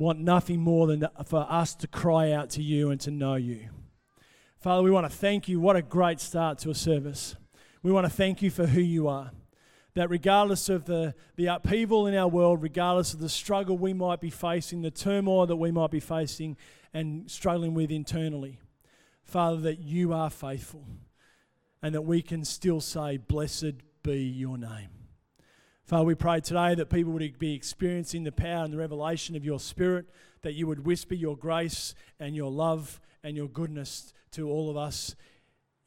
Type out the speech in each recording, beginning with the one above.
want nothing more than for us to cry out to you and to know you. Father, we want to thank you. What a great start to a service. We want to thank you for who you are. That regardless of the, the upheaval in our world, regardless of the struggle we might be facing, the turmoil that we might be facing and struggling with internally, Father, that you are faithful and that we can still say, Blessed be your name. Father, we pray today that people would be experiencing the power and the revelation of your Spirit, that you would whisper your grace and your love and your goodness to all of us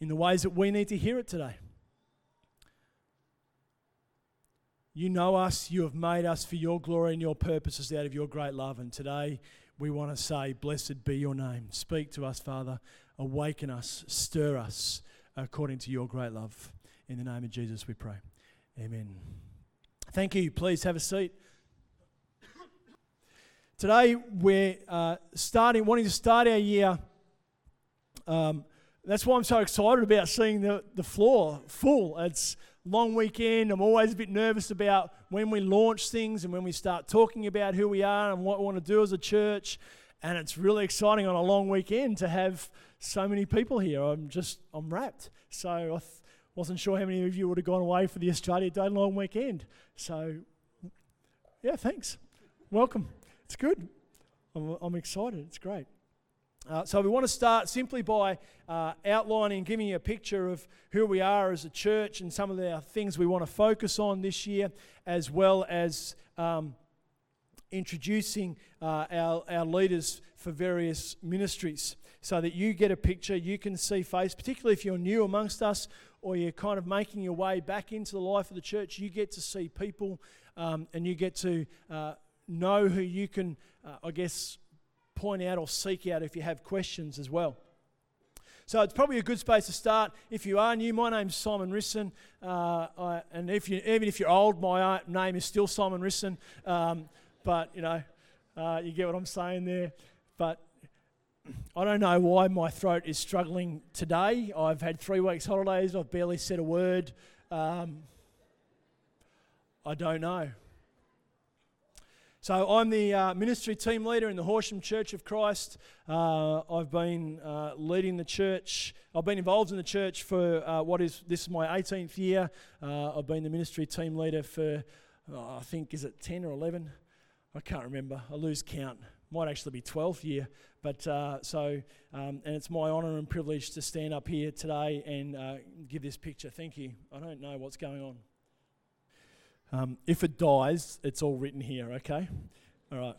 in the ways that we need to hear it today. You know us, you have made us for your glory and your purposes out of your great love. And today we want to say, Blessed be your name. Speak to us, Father awaken us, stir us according to your great love. In the name of Jesus, we pray. Amen. Thank you. Please have a seat. Today, we're uh, starting, wanting to start our year. Um, that's why I'm so excited about seeing the, the floor full. It's long weekend. I'm always a bit nervous about when we launch things and when we start talking about who we are and what we want to do as a church. And it's really exciting on a long weekend to have so many people here. I'm just, I'm wrapped. So I th- wasn't sure how many of you would have gone away for the Australia Day long weekend. So, yeah, thanks. Welcome. It's good. I'm, I'm excited. It's great. Uh, so we want to start simply by uh, outlining, giving you a picture of who we are as a church and some of the things we want to focus on this year, as well as um, introducing uh, our, our leaders for various ministries so that you get a picture, you can see face, particularly if you're new amongst us or you're kind of making your way back into the life of the church, you get to see people um, and you get to uh, know who you can, uh, I guess, point out or seek out if you have questions as well. So it's probably a good space to start. If you are new, my name's Simon Risson, uh, I, and if you, even if you're old, my uh, name is still Simon Risson. Um, but you know, uh, you get what I'm saying there. But I don't know why my throat is struggling today. I've had three weeks holidays. I've barely said a word. Um, I don't know. So I'm the uh, ministry team leader in the Horsham Church of Christ. Uh, I've been uh, leading the church. I've been involved in the church for uh, what is this is my 18th year. Uh, I've been the ministry team leader for oh, I think is it 10 or 11. I can't remember. I lose count. Might actually be 12th year. But uh, so, um, and it's my honour and privilege to stand up here today and uh, give this picture. Thank you. I don't know what's going on. Um, if it dies, it's all written here, okay? All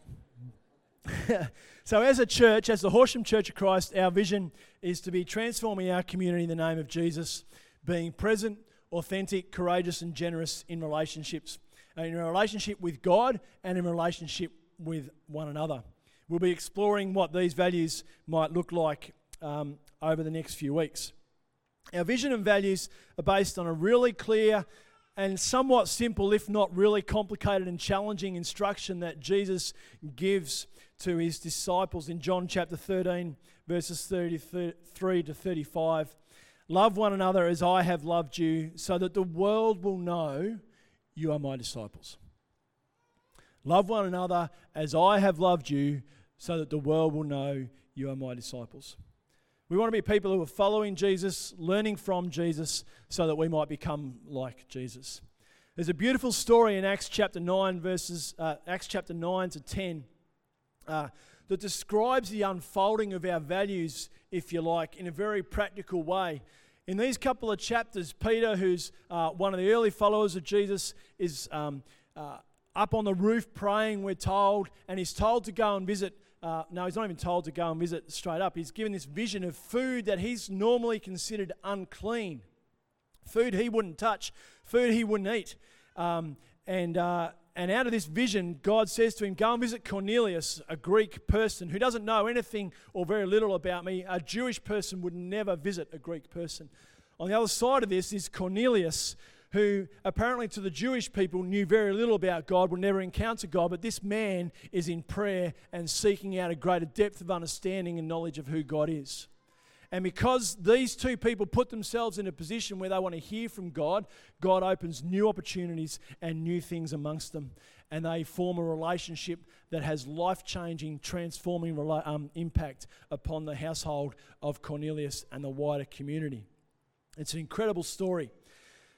right. so, as a church, as the Horsham Church of Christ, our vision is to be transforming our community in the name of Jesus, being present, authentic, courageous, and generous in relationships in a relationship with God and in relationship with one another. We'll be exploring what these values might look like um, over the next few weeks. Our vision and values are based on a really clear and somewhat simple, if not really complicated and challenging instruction that Jesus gives to his disciples in John chapter 13, verses 33 to 35. Love one another as I have loved you, so that the world will know you are my disciples. Love one another as I have loved you, so that the world will know you are my disciples. We want to be people who are following Jesus, learning from Jesus, so that we might become like Jesus. There's a beautiful story in Acts chapter 9, verses, uh, Acts chapter 9 to 10, uh, that describes the unfolding of our values, if you like, in a very practical way. In these couple of chapters, Peter, who's uh, one of the early followers of Jesus, is um, uh, up on the roof praying, we're told, and he's told to go and visit. Uh, no, he's not even told to go and visit straight up. He's given this vision of food that he's normally considered unclean, food he wouldn't touch, food he wouldn't eat. Um, and uh, and out of this vision, God says to him, Go and visit Cornelius, a Greek person who doesn't know anything or very little about me. A Jewish person would never visit a Greek person. On the other side of this is Cornelius, who apparently to the Jewish people knew very little about God, would never encounter God, but this man is in prayer and seeking out a greater depth of understanding and knowledge of who God is. And because these two people put themselves in a position where they want to hear from God, God opens new opportunities and new things amongst them. And they form a relationship that has life changing, transforming um, impact upon the household of Cornelius and the wider community. It's an incredible story.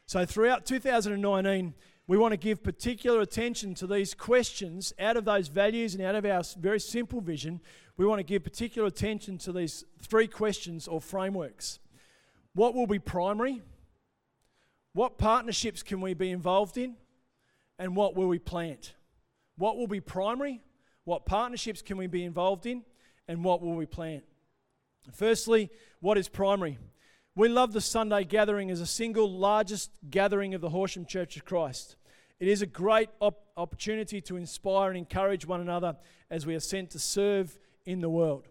So, throughout 2019, we want to give particular attention to these questions out of those values and out of our very simple vision. We want to give particular attention to these three questions or frameworks. What will be primary? What partnerships can we be involved in? And what will we plant? What will be primary? What partnerships can we be involved in? And what will we plant? Firstly, what is primary? We love the Sunday gathering as a single largest gathering of the Horsham Church of Christ. It is a great op- opportunity to inspire and encourage one another as we are sent to serve in the world.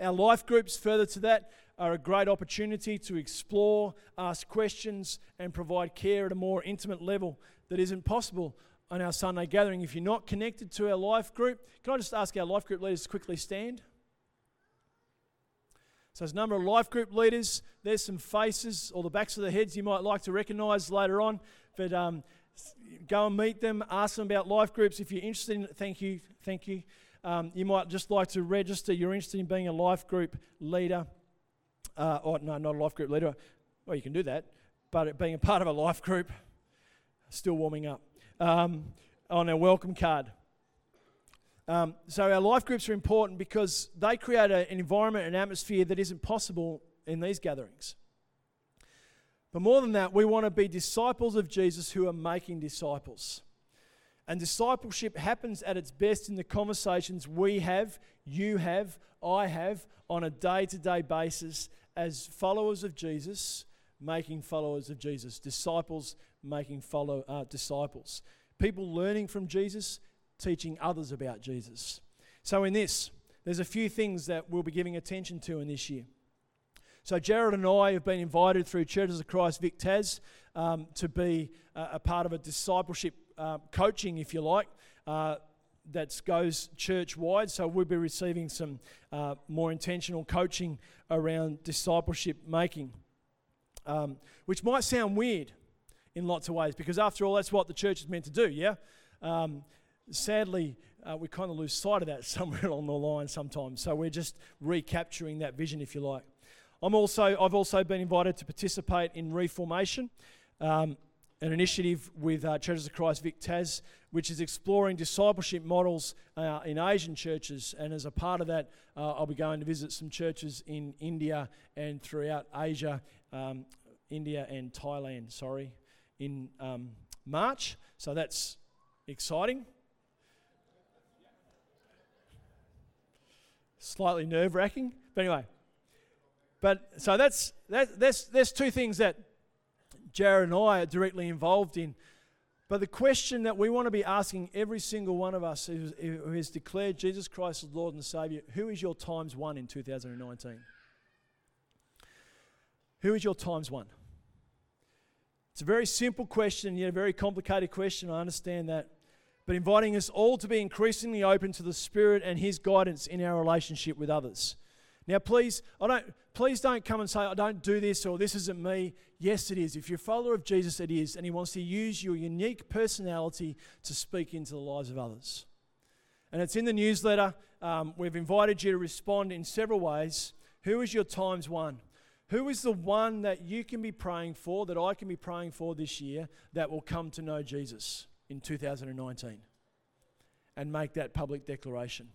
Our life groups, further to that, are a great opportunity to explore, ask questions, and provide care at a more intimate level that isn't possible on our Sunday gathering. If you're not connected to our life group, can I just ask our life group leaders to quickly stand? So there's a number of life group leaders. There's some faces or the backs of the heads you might like to recognise later on. But um, go and meet them, ask them about life groups. If you're interested in thank you, thank you. Um, you might just like to register. You're interested in being a life group leader. Uh, or no, not a life group leader. Well, you can do that. But being a part of a life group, still warming up. Um, on our welcome card. Um, so our life groups are important because they create a, an environment, an atmosphere that isn't possible in these gatherings. But more than that, we want to be disciples of Jesus who are making disciples. And discipleship happens at its best in the conversations we have, you have, I have on a day to day basis as followers of Jesus, making followers of Jesus, disciples making follow uh, disciples, people learning from Jesus, teaching others about Jesus. So, in this, there's a few things that we'll be giving attention to in this year. So, Jared and I have been invited through Churches of Christ Vic Tas um, to be a, a, part of a discipleship uh, coaching, if you like. Uh, that goes church wide, so we'll be receiving some uh, more intentional coaching around discipleship making, um, which might sound weird in lots of ways because, after all, that's what the church is meant to do, yeah? Um, sadly, uh, we kind of lose sight of that somewhere along the line sometimes. So we're just recapturing that vision, if you like. I'm also, I've also been invited to participate in Reformation, um, an initiative with uh, Churches of Christ Vic Tas, which is exploring discipleship models uh, in Asian churches. And as a part of that, uh, I'll be going to visit some churches in India and throughout Asia, um, India and Thailand, sorry, in um, March. So that's exciting. Slightly nerve wracking. But anyway, but so that's, that, that's, that's two things that Jared and I are directly involved in. But the question that we want to be asking every single one of us who has declared Jesus Christ as Lord and Savior who is your times one in 2019? Who is your times one? It's a very simple question, yet a very complicated question. I understand that but inviting us all to be increasingly open to the Spirit and His guidance in our relationship with others. Now, please, I don't, please don't come and say, I don't do this or this isn't me. Yes, it is. If you're a follower of Jesus, it is. And He wants to use your unique personality to speak into the lives of others. And it's in the newsletter. Um, we've invited you to respond in several ways. Who is your times one? Who is the one that you can be praying for, that I can be praying for this year, that will come to know Jesus? In 2019 and make that public declaration.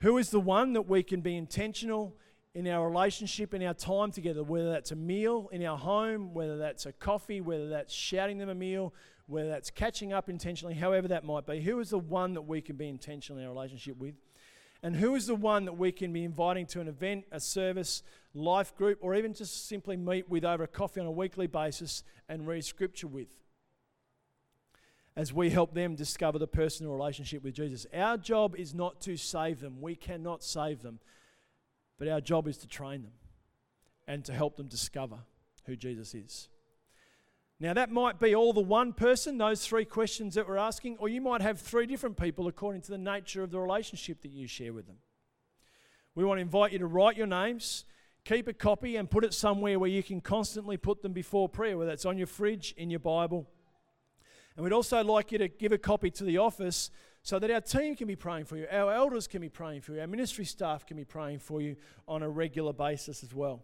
Who is the one that we can be intentional in our relationship, in our time together, whether that's a meal in our home, whether that's a coffee, whether that's shouting them a meal, whether that's catching up intentionally, however that might be. Who is the one that we can be intentional in our relationship with? And who is the one that we can be inviting to an event, a service, life group, or even just simply meet with over a coffee on a weekly basis and read scripture with? As we help them discover the personal relationship with Jesus. Our job is not to save them, we cannot save them, but our job is to train them and to help them discover who Jesus is. Now, that might be all the one person, those three questions that we're asking, or you might have three different people according to the nature of the relationship that you share with them. We want to invite you to write your names, keep a copy, and put it somewhere where you can constantly put them before prayer, whether it's on your fridge, in your Bible. And we'd also like you to give a copy to the office so that our team can be praying for you, our elders can be praying for you, our ministry staff can be praying for you on a regular basis as well.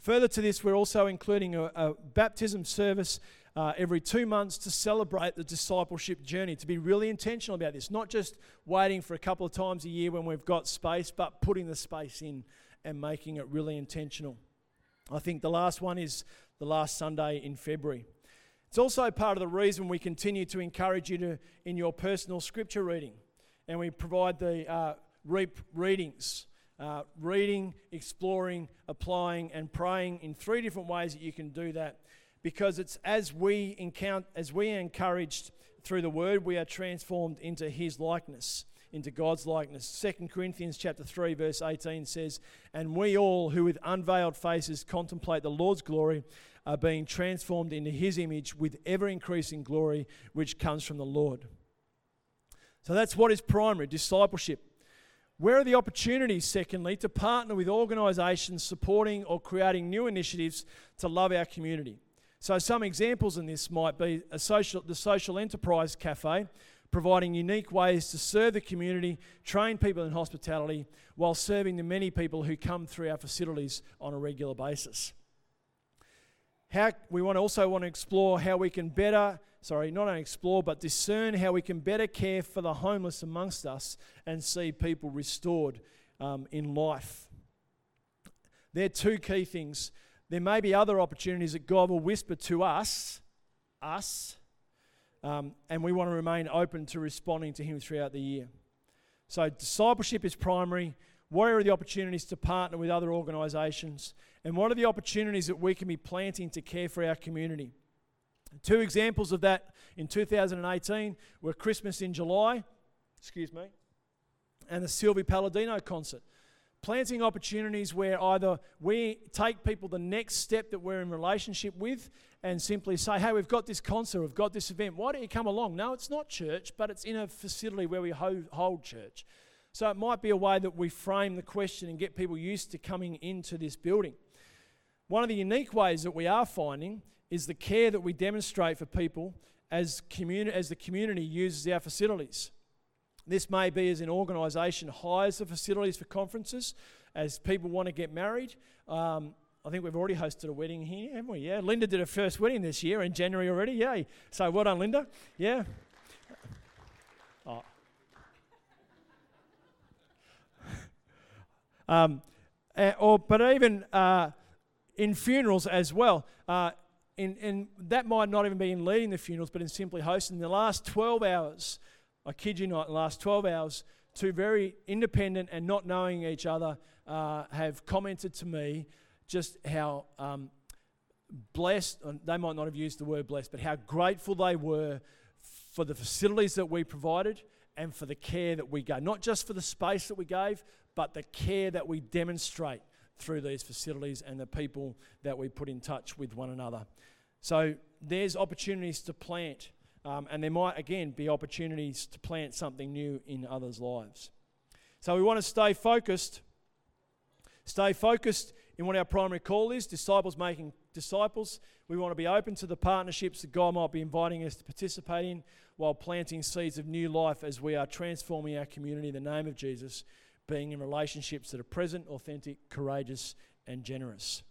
Further to this, we're also including a, a baptism service uh, every two months to celebrate the discipleship journey, to be really intentional about this, not just waiting for a couple of times a year when we've got space, but putting the space in and making it really intentional. I think the last one is the last Sunday in February. It's also part of the reason we continue to encourage you to in your personal scripture reading, and we provide the uh, reap readings uh, reading, exploring, applying, and praying in three different ways that you can do that. Because it's as we encounter, as we are encouraged through the Word, we are transformed into His likeness, into God's likeness. Second Corinthians chapter three, verse eighteen says, "And we all, who with unveiled faces contemplate the Lord's glory, are being transformed into His image with ever increasing glory, which comes from the Lord." So that's what is primary discipleship. Where are the opportunities, secondly, to partner with organisations supporting or creating new initiatives to love our community? So, some examples in this might be social, the Social Enterprise Cafe, providing unique ways to serve the community, train people in hospitality, while serving the many people who come through our facilities on a regular basis. How, we want to also want to explore how we can better sorry, not only explore, but discern how we can better care for the homeless amongst us and see people restored um, in life. They're two key things. There may be other opportunities that God will whisper to us, us, um, and we want to remain open to responding to Him throughout the year. So, discipleship is primary. What are the opportunities to partner with other organisations? And what are the opportunities that we can be planting to care for our community? Two examples of that in 2018 were Christmas in July, excuse me, and the Silvie Paladino concert. Planting opportunities where either we take people the next step that we're in relationship with and simply say, hey, we've got this concert, we've got this event, why don't you come along? No, it's not church, but it's in a facility where we hold church. So it might be a way that we frame the question and get people used to coming into this building. One of the unique ways that we are finding is the care that we demonstrate for people as, communi- as the community uses our facilities. This may be as an organisation hires the facilities for conferences, as people want to get married. Um, I think we've already hosted a wedding here, haven't we? Yeah, Linda did her first wedding this year in January already. Yay! So well done, Linda. Yeah. Oh. Um, uh, or, but even uh, in funerals as well. Uh, that might not even be in leading the funerals, but in simply hosting. the last 12 hours, I kid you not, the last 12 hours, two very independent and not knowing each other uh, have commented to me just how um, blessed, they might not have used the word blessed, but how grateful they were for the facilities that we provided and for the care that we gave. Not just for the space that we gave, but the care that we demonstrate through these facilities and the people that we put in touch with one another. So there's opportunities to plant, um, and there might again be opportunities to plant something new in others' lives. So we want to stay focused. Stay focused in what our primary call is disciples making disciples. We want to be open to the partnerships that God might be inviting us to participate in while planting seeds of new life as we are transforming our community in the name of Jesus being in relationships that are present, authentic, courageous, and generous.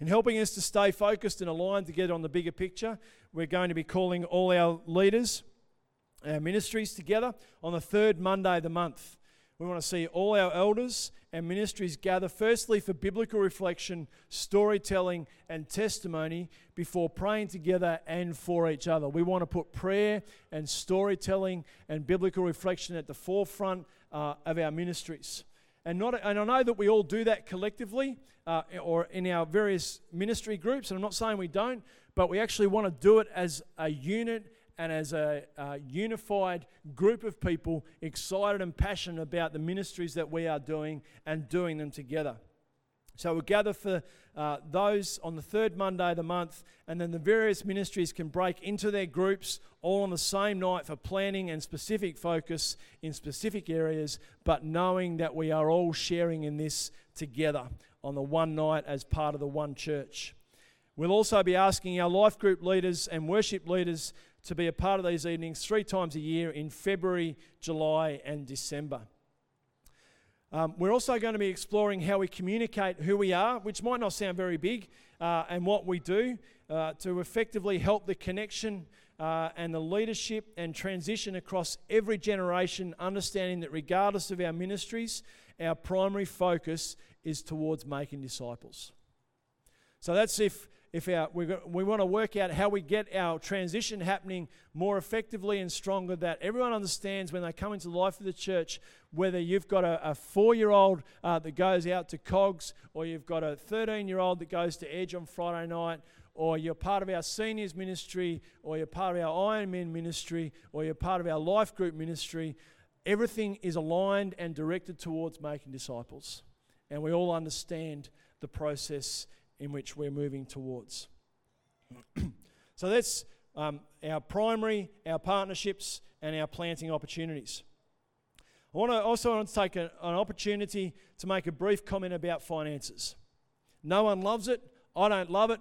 In helping us to stay focused and aligned to get on the bigger picture, we're going to be calling all our leaders, our ministries together on the third Monday of the month. We want to see all our elders and ministries gather firstly for biblical reflection, storytelling, and testimony before praying together and for each other. We want to put prayer and storytelling and biblical reflection at the forefront uh, of our ministries. And, not, and I know that we all do that collectively uh, or in our various ministry groups, and I'm not saying we don't, but we actually want to do it as a unit and as a, a, unified group of people excited and passionate about the ministries that we are doing and doing them together. So we'll gather for uh, those on the third Monday of the month, and then the various ministries can break into their groups all on the same night for planning and specific focus in specific areas, but knowing that we are all sharing in this together on the one night as part of the one church. We'll also be asking our life group leaders and worship leaders to be a part of these evenings three times a year in February, July, and December. Um, we're also going to be exploring how we communicate who we are, which might not sound very big, uh, and what we do uh, to effectively help the connection uh, and the leadership and transition across every generation, understanding that regardless of our ministries, our primary focus is towards making disciples. So that's if if our, we, we want to work out how we get our transition happening more effectively and stronger, that everyone understands when they come into the life of the church, whether you've got a, a four year old uh, that goes out to COGS, or you've got a 13 year old that goes to Edge on Friday night, or you're part of our seniors ministry, or you're part of our Iron Men ministry, or you're part of our life group ministry, everything is aligned and directed towards making disciples. And we all understand the process in which we're moving towards. so that's um, our primary, our partnerships, and our planting opportunities. I want to also want to take a, an opportunity to make a brief comment about finances. No one loves it. I don't love it,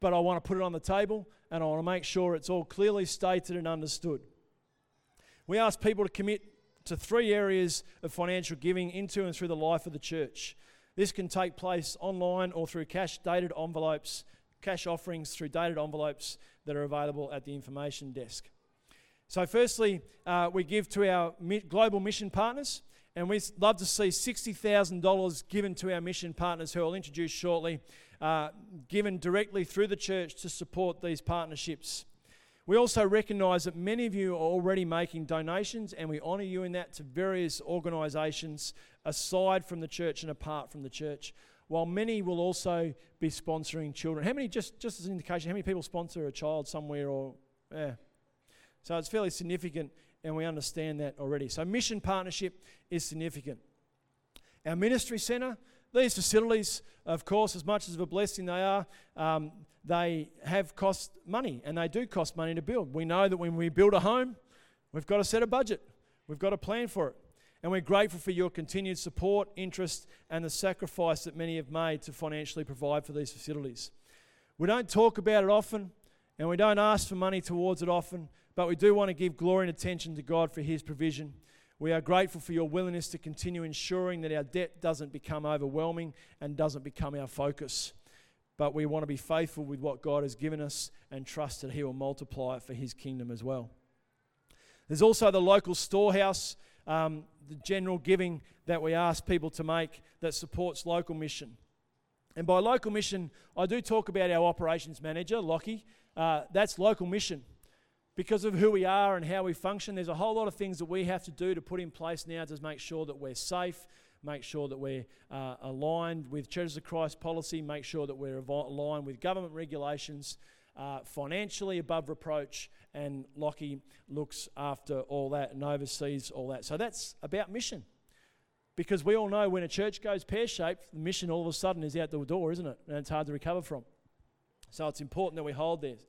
but I want to put it on the table and I want to make sure it's all clearly stated and understood. We ask people to commit to three areas of financial giving into and through the life of the church. This can take place online or through cash dated envelopes, cash offerings through dated envelopes that are available at the information desk. So, firstly, uh, we give to our global mission partners, and we love to see $60,000 given to our mission partners, who I'll introduce shortly, uh, given directly through the church to support these partnerships. We also recognise that many of you are already making donations, and we honour you in that to various organisations aside from the church and apart from the church. While many will also be sponsoring children. How many, just, just as an indication, how many people sponsor a child somewhere or, yeah. So it's fairly significant, and we understand that already. So mission partnership is significant. Our ministry centre, these facilities, of course, as much as of a blessing they are, um, they have cost money and they do cost money to build. We know that when we build a home, we've got to set a budget, we've got to plan for it. And we're grateful for your continued support, interest, and the sacrifice that many have made to financially provide for these facilities. We don't talk about it often, and we don't ask for money towards it often, but we do want to give glory and attention to God for His provision. We are grateful for your willingness to continue ensuring that our debt doesn't become overwhelming and doesn't become our focus but we want to be faithful with what God has given us and trust that He will multiply it for His kingdom as well. There's also the local storehouse, um, the general giving that we ask people to make that supports local mission. And by local mission, I do talk about our operations manager, Lockie. Uh, that's local mission. Because of who we are and how we function, there's a whole lot of things that we have to do to put in place now to make sure that we're safe, make sure that we're uh, aligned with Churches of Christ policy, make sure that we're aligned with government regulations, uh, financially above reproach, and Lockie looks after all that and oversees all that. So that's about mission. Because we all know when a church goes pear shaped, the mission all of a sudden is out the door, isn't it? And it's hard to recover from. So it's important that we hold this.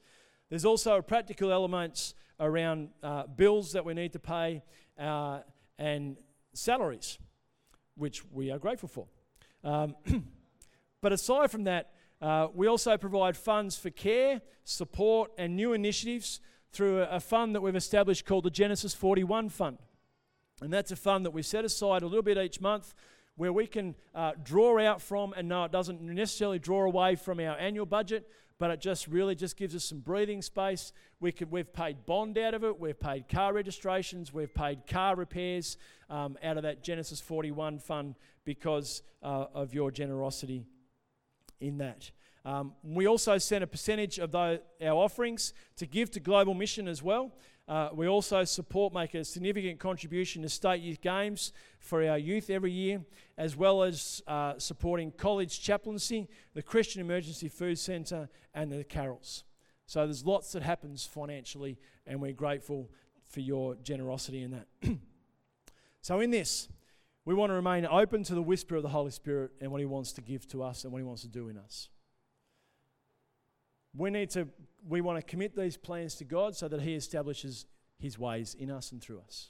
There's also practical elements around uh, bills that we need to pay uh, and salaries which we are grateful for. Um, but aside from that, uh, we also provide funds for care, support, and new initiatives through a, a, fund that we've established called the Genesis 41 Fund. And that's a fund that we set aside a little bit each month where we can uh, draw out from, and no, it doesn't necessarily draw away from our annual budget, but it just really just gives us some breathing space. We could, we've paid bond out of it, we've paid car registrations, we've paid car repairs um, out of that Genesis 41 fund because uh, of your generosity in that. Um, we also send a percentage of our offerings to give to Global Mission as well. Uh, we also support, make a significant contribution to state youth games for our youth every year, as well as uh, supporting college chaplaincy, the Christian Emergency Food Centre, and the Carols. So there's lots that happens financially, and we're grateful for your generosity in that. so, in this, we want to remain open to the whisper of the Holy Spirit and what He wants to give to us and what He wants to do in us. We need to, we want to commit these plans to God so that He establishes His ways in us and through us.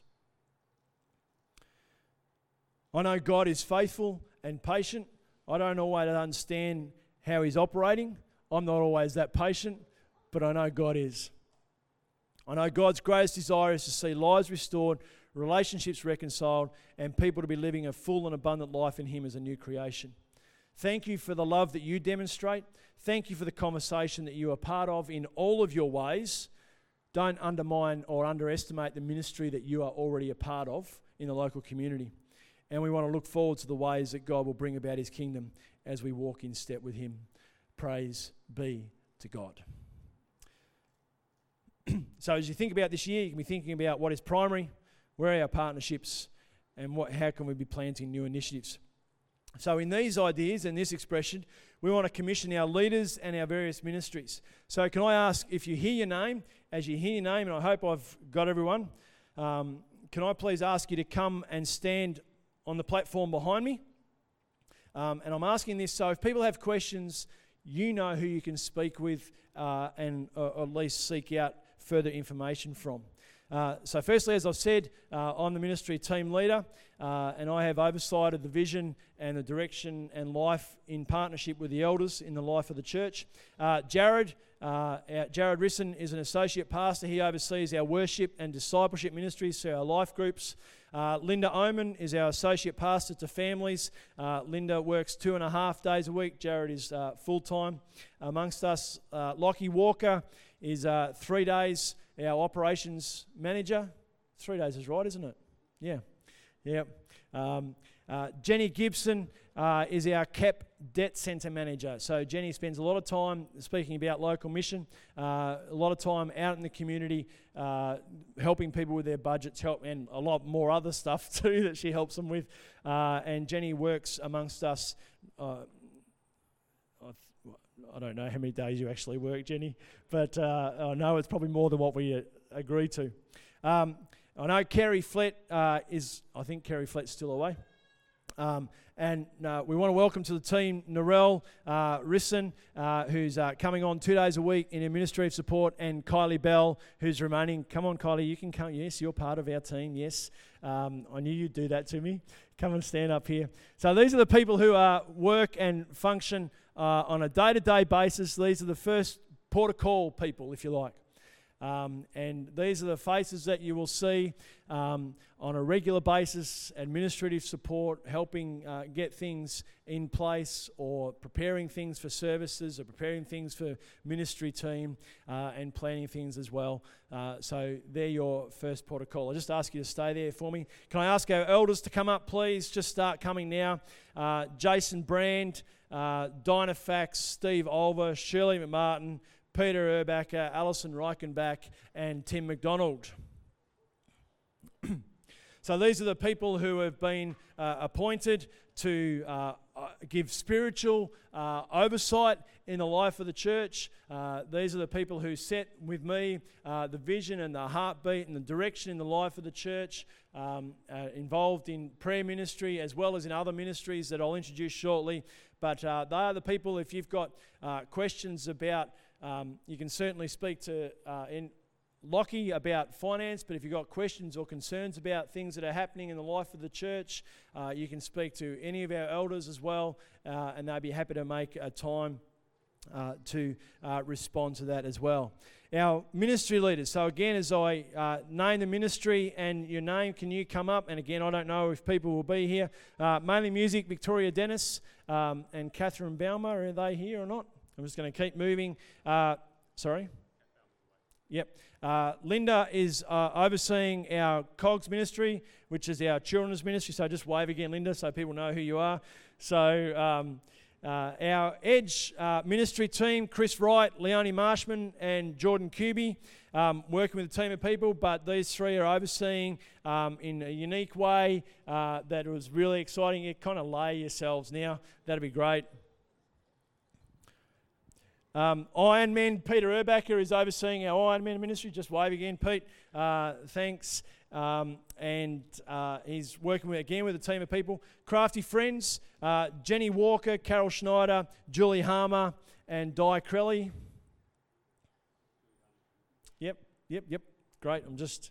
I know God is faithful and patient. I don't always understand how He's operating. I'm not always that patient, but I know God is. I know God's greatest desire is to see lives restored, relationships reconciled, and people to be living a full and abundant life in Him as a new creation. Thank you for the love that you demonstrate. Thank you for the conversation that you are part of in all of your ways. Don't undermine or underestimate the ministry that you are already a part of in the local community. And we want to look forward to the ways that God will bring about His kingdom as we walk in step with Him. Praise be to God. so, as you think about this year, you can be thinking about what is primary, where are our partnerships, and what, how can we be planting new initiatives. So, in these ideas and this expression, we want to commission our leaders and our various ministries. So, can I ask if you hear your name, as you hear your name, and I hope I've got everyone, um, can I please ask you to come and stand on the platform behind me? Um, and I'm asking this so if people have questions, you know who you can speak with uh, and uh, at least seek out further information from. Uh, so, firstly, as I've said, uh, I'm the ministry team leader, uh, and I have oversight of the vision and the direction and life in partnership with the elders in the life of the church. Uh, Jared, uh, Jared Risson is an associate pastor. He oversees our worship and discipleship ministries, so our life groups. Uh, Linda Oman is our associate pastor to families. Linda works two and a half days a week. Jared is full time amongst us. Lockie Walker is three days our operations manager. Three days is right, isn't it? Yeah. Yeah. Um, uh, Jenny Gibson uh, is our CAP debt centre manager. So Jenny spends a lot of time speaking about local mission, uh, a lot of time out in the community, uh, helping people with their budgets, help, and a lot more other stuff too that she helps them with. Uh, and Jenny works amongst us. I don't know how many days you actually work, Jenny, but uh, I know it's probably more than what we uh, agreed to. Um, I know Kerry Flett uh, is, I think Kerry Flett's still away. Um, and uh, we want to welcome to the team Narelle uh, Risson, uh, who's uh, coming on two days a week in administrative support, and Kylie Bell, who's remaining. Come on, Kylie, you can come. Yes, you're part of our team. Yes, um, I knew you'd do that to me. Come and stand up here. So these are the people who uh, work and function uh, on a day to day basis. These are the first port of call people, if you like. Um, and these are the faces that you will see um, on a regular basis administrative support, helping uh, get things in place, or preparing things for services, or preparing things for ministry team, uh, and planning things as well. Uh, so they're your first protocol. I just ask you to stay there for me. Can I ask our elders to come up, please? Just start coming now. Uh, Jason Brand, uh, Dinah Fax, Steve Olver, Shirley McMartin. Peter Erbacker, Alison Reichenbach, and Tim McDonald. so these are the people who have been uh, appointed to uh, uh, give spiritual uh, oversight in the life of the church. Uh, these are the people who set with me uh, the vision and the heartbeat and the direction in the life of the church, um, involved in prayer ministry as well as in other ministries that I'll introduce shortly. But they are the people, if you've got questions about um, you can certainly speak to uh, in Lockie about finance, but if you've got questions or concerns about things that are happening in the life of the church, uh, you can speak to any of our elders as well, uh, and they'll be happy to make a time uh, to uh, respond to that as well. Our ministry leaders. So, again, as I uh, name the ministry and your name, can you come up? And again, I don't know if people will be here. Uh, mainly music, Victoria Dennis um, and Catherine Baumer. Are they here or not? I'm just going to keep moving. Uh, sorry? Yep. Uh, Linda is uh, overseeing our COGS ministry, which is our children's ministry. So just wave again, Linda, so people know who you are. So um, uh, our Edge uh, ministry team, Chris Wright, Leonie Marshman, and Jordan Cuby, um, working with a team of people, but these three are overseeing um, in a unique way uh, that was really exciting. You kind of lay yourselves now. That'd be great. Um, Ironman, Peter Erbacher is overseeing our Iron Ironman ministry. Just wave again, Pete. Uh, thanks. Um, and uh, he's working with, again with a team of people. Crafty Friends, uh, Jenny Walker, Carol Schneider, Julie Harmer, and Di Crelly. Yep, yep, yep. Great. I'm just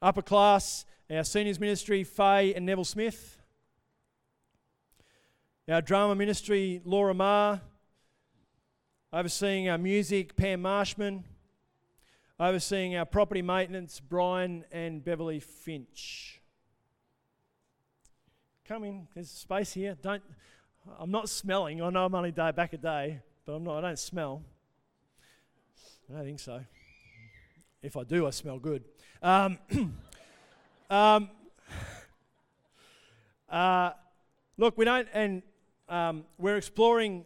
upper class. Our seniors ministry, Faye and Neville Smith. Our drama ministry, Laura Marr. Overseeing our music, Pam Marshman. Overseeing our property maintenance, Brian and Beverly Finch. Come in, there's space here. Don't, I'm not smelling. I know I'm only day back a day, but I'm not. I don't smell. I don't think so. If I do, I smell good. Um, um, uh, look, we don't, and um, we're exploring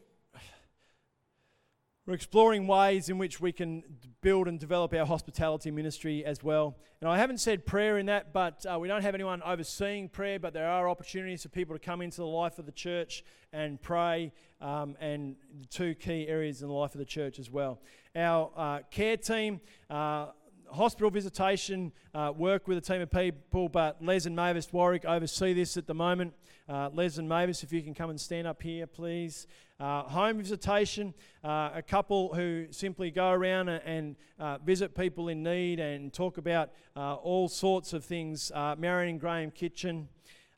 we're exploring ways in which we can build and develop our hospitality ministry as well. And I haven't said prayer in that, but uh, we don't have anyone overseeing prayer, but there are opportunities for people to come into the life of the church and pray, um, and two key areas in the life of the church as well. Our uh, care team, uh, hospital visitation, uh, work with a team of people, but Les and Mavis Warwick oversee this at the moment. Uh, Les and Mavis, if you can come and stand up here, please. Uh, home visitation, uh, a couple who simply go around and, uh, visit people in need and talk about uh, all sorts of things. Marion and Graham Kitchen.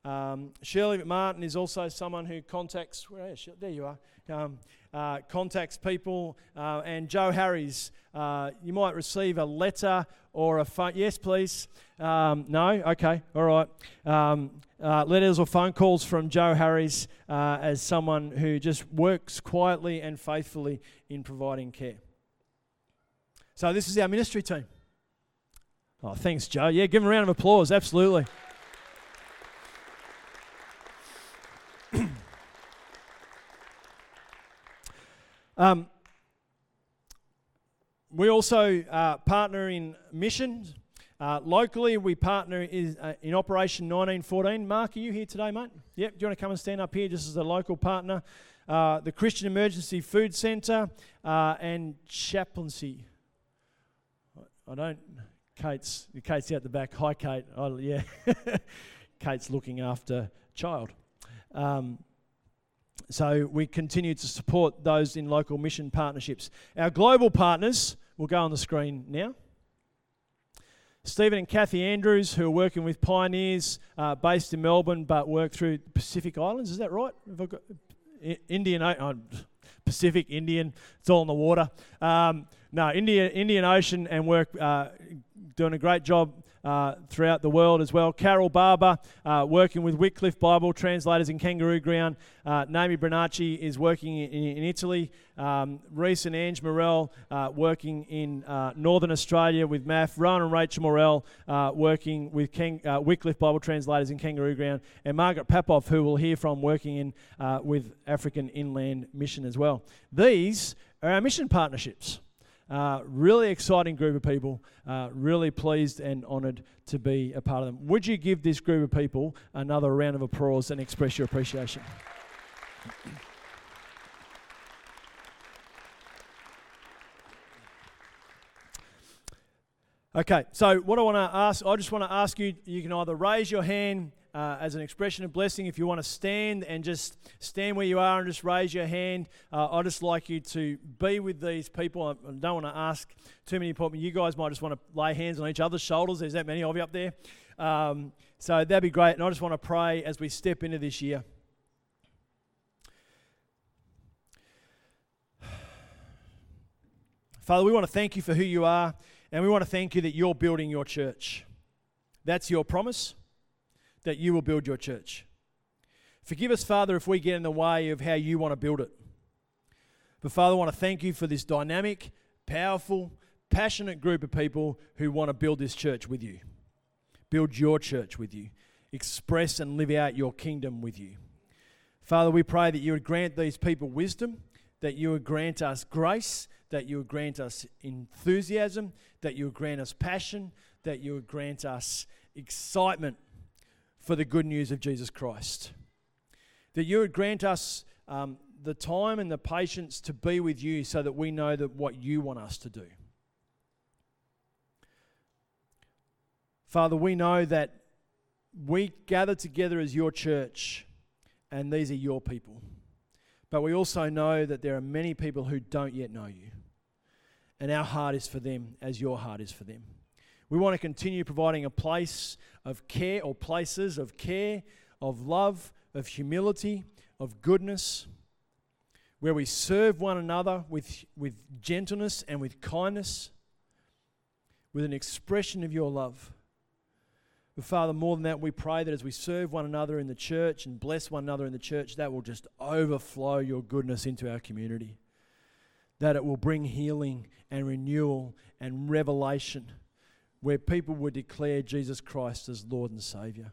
Um, Shirley McMartin is also someone who contacts, where is she? There you are. Um, uh, contacts people. Uh, and Joe Harris, uh, you might receive a letter or a phone. Yes, please. Um, no? Okay, all right. Um, uh, letters or phone calls from Joe Harris uh, as someone who just works quietly and faithfully in providing care. So, this is our ministry team. Oh, thanks, Joe. Yeah, give him a round of applause. Absolutely. Um, we also uh, partner in missions. Uh, locally, we partner is, uh, in Operation 1914. Mark, are you here today, mate? Yep. Do you want to come and stand up here just as a local partner? Uh, the Christian Emergency Food Centre uh, and chaplaincy. I don't. Kate's Kate's out the back. Hi, Kate. Oh, yeah. Kate's looking after child. Um, so we continue to support those in local mission partnerships. Our global partners will go on the screen now. Stephen and Kathy Andrews, who are working with Pioneers uh, based in Melbourne but work through Pacific Islands. Is that right? Indian, oh, Pacific, Indian, it's all in the water. Um, no, Indian, Indian Ocean and work uh, doing a great job uh, throughout the world as well. Carol Barber, uh, working with Wycliffe Bible translators in Kangaroo Ground. Uh, Naomi Bernacci is working in, in Italy. Um, Reese and Ange Morell uh, working in uh, Northern Australia with MAF. Rowan and Rachel Morell uh, working with Wycliffe Bible translators in Kangaroo Ground. And Margaret Papoff, who we'll hear from, working in with African Inland Mission as well. These are our mission partnerships. Uh, really exciting group of people. Uh, really pleased and honoured to be a part of them. Would you give this group of people another round of applause and express your appreciation? Okay, so what I want to ask, I just want to ask you, you can either raise your hand uh, as an expression of blessing. If you want to stand and just stand where you are and just raise your hand, uh, I'd just like you to be with these people. I don't want to ask too many people. You guys might just want to lay hands on each other's shoulders. There's that many of you up there. Um, so that'd be great. And I just want to pray as we step into this year. Father, we want to thank you for who you are, and we want to thank you that you're building your church. That's your promise that you will build your church. Forgive us, Father, if we get in the way of how you want to build it. But, Father, I want to thank you for this dynamic, powerful, passionate group of people who want to build this church with you, build your church with you, express and live out your kingdom with you. Father, we pray that you would grant these people wisdom, that you would grant us grace, that you would grant us enthusiasm, that you would grant us passion, that you would grant us excitement for the good news of Jesus Christ. That you would grant us um, the time and the patience to be with you so that we know that what you want us to do. Father, we know that we gather together as your church, and these are your people. But we also know that there are many people who don't yet know you. And our heart is for them as your heart is for them. We want to continue providing a place of care or places of care, of love, of humility, of goodness, where we serve one another with, with gentleness and with kindness, with an expression of your love. But Father, more than that, we pray that as we serve one another in the church and bless one another in the church, that will just overflow your goodness into our community. That it will bring healing and renewal and revelation where people would declare Jesus Christ as Lord and Savior.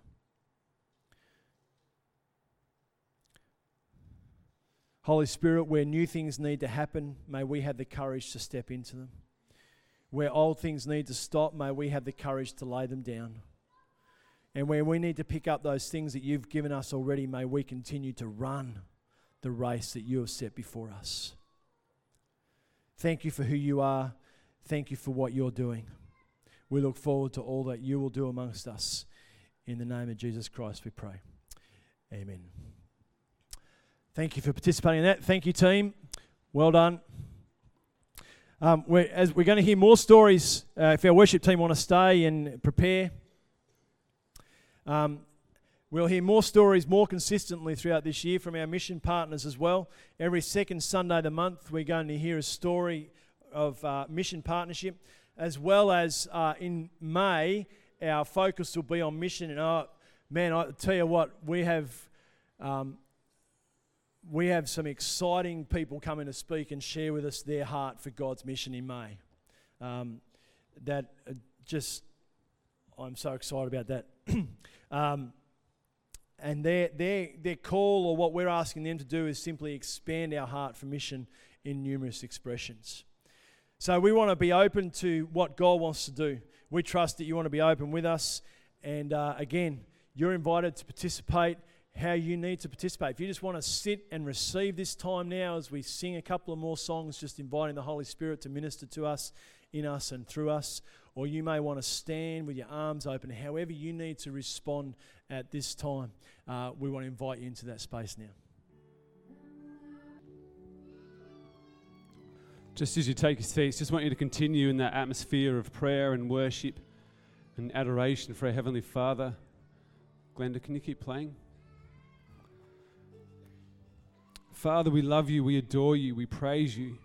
Holy Spirit, where new things need to happen, may we have the courage to step into them. Where old things need to stop, may we have the courage to lay them down. And where we need to pick up those things that you've given us already, may we continue to run the race that you have set before us. Thank you for who you are. Thank you for what you're doing. We look forward to all that you will do amongst us. In the name of Jesus Christ, we pray. Amen. Thank you for participating in that. Thank you, team. Well done. Um, we're, as we're going to hear more stories, uh, if our worship team want to stay and prepare, um, we'll hear more stories more consistently throughout this year from our mission partners as well. Every second Sunday of the month, we're going to hear a story of uh, mission partnership, as well as uh, in May, our focus will be on mission. And oh, man, I tell you what, we have. Um, we have some exciting people coming to speak and share with us their heart for God's mission in May. Um, that uh, just, I'm so excited about that. um, and their, their, their call, or what we're asking them to do, is simply expand our heart for mission in numerous expressions. So we want to be open to what God wants to do. We trust that you want to be open with us. And uh, again, you're invited to participate how you need to participate. If you just want to sit and receive this time now as we sing a couple of more songs, just inviting the Holy Spirit to minister to us, in us, and through us, or you may want to stand with your arms open, however you need to respond at this time, uh, we want to invite you into that space now. Just as you take your seats, just want you to continue in that atmosphere of prayer and worship and adoration for our Heavenly Father. Glenda, can you keep playing? Father, we love you, we adore you, we praise you,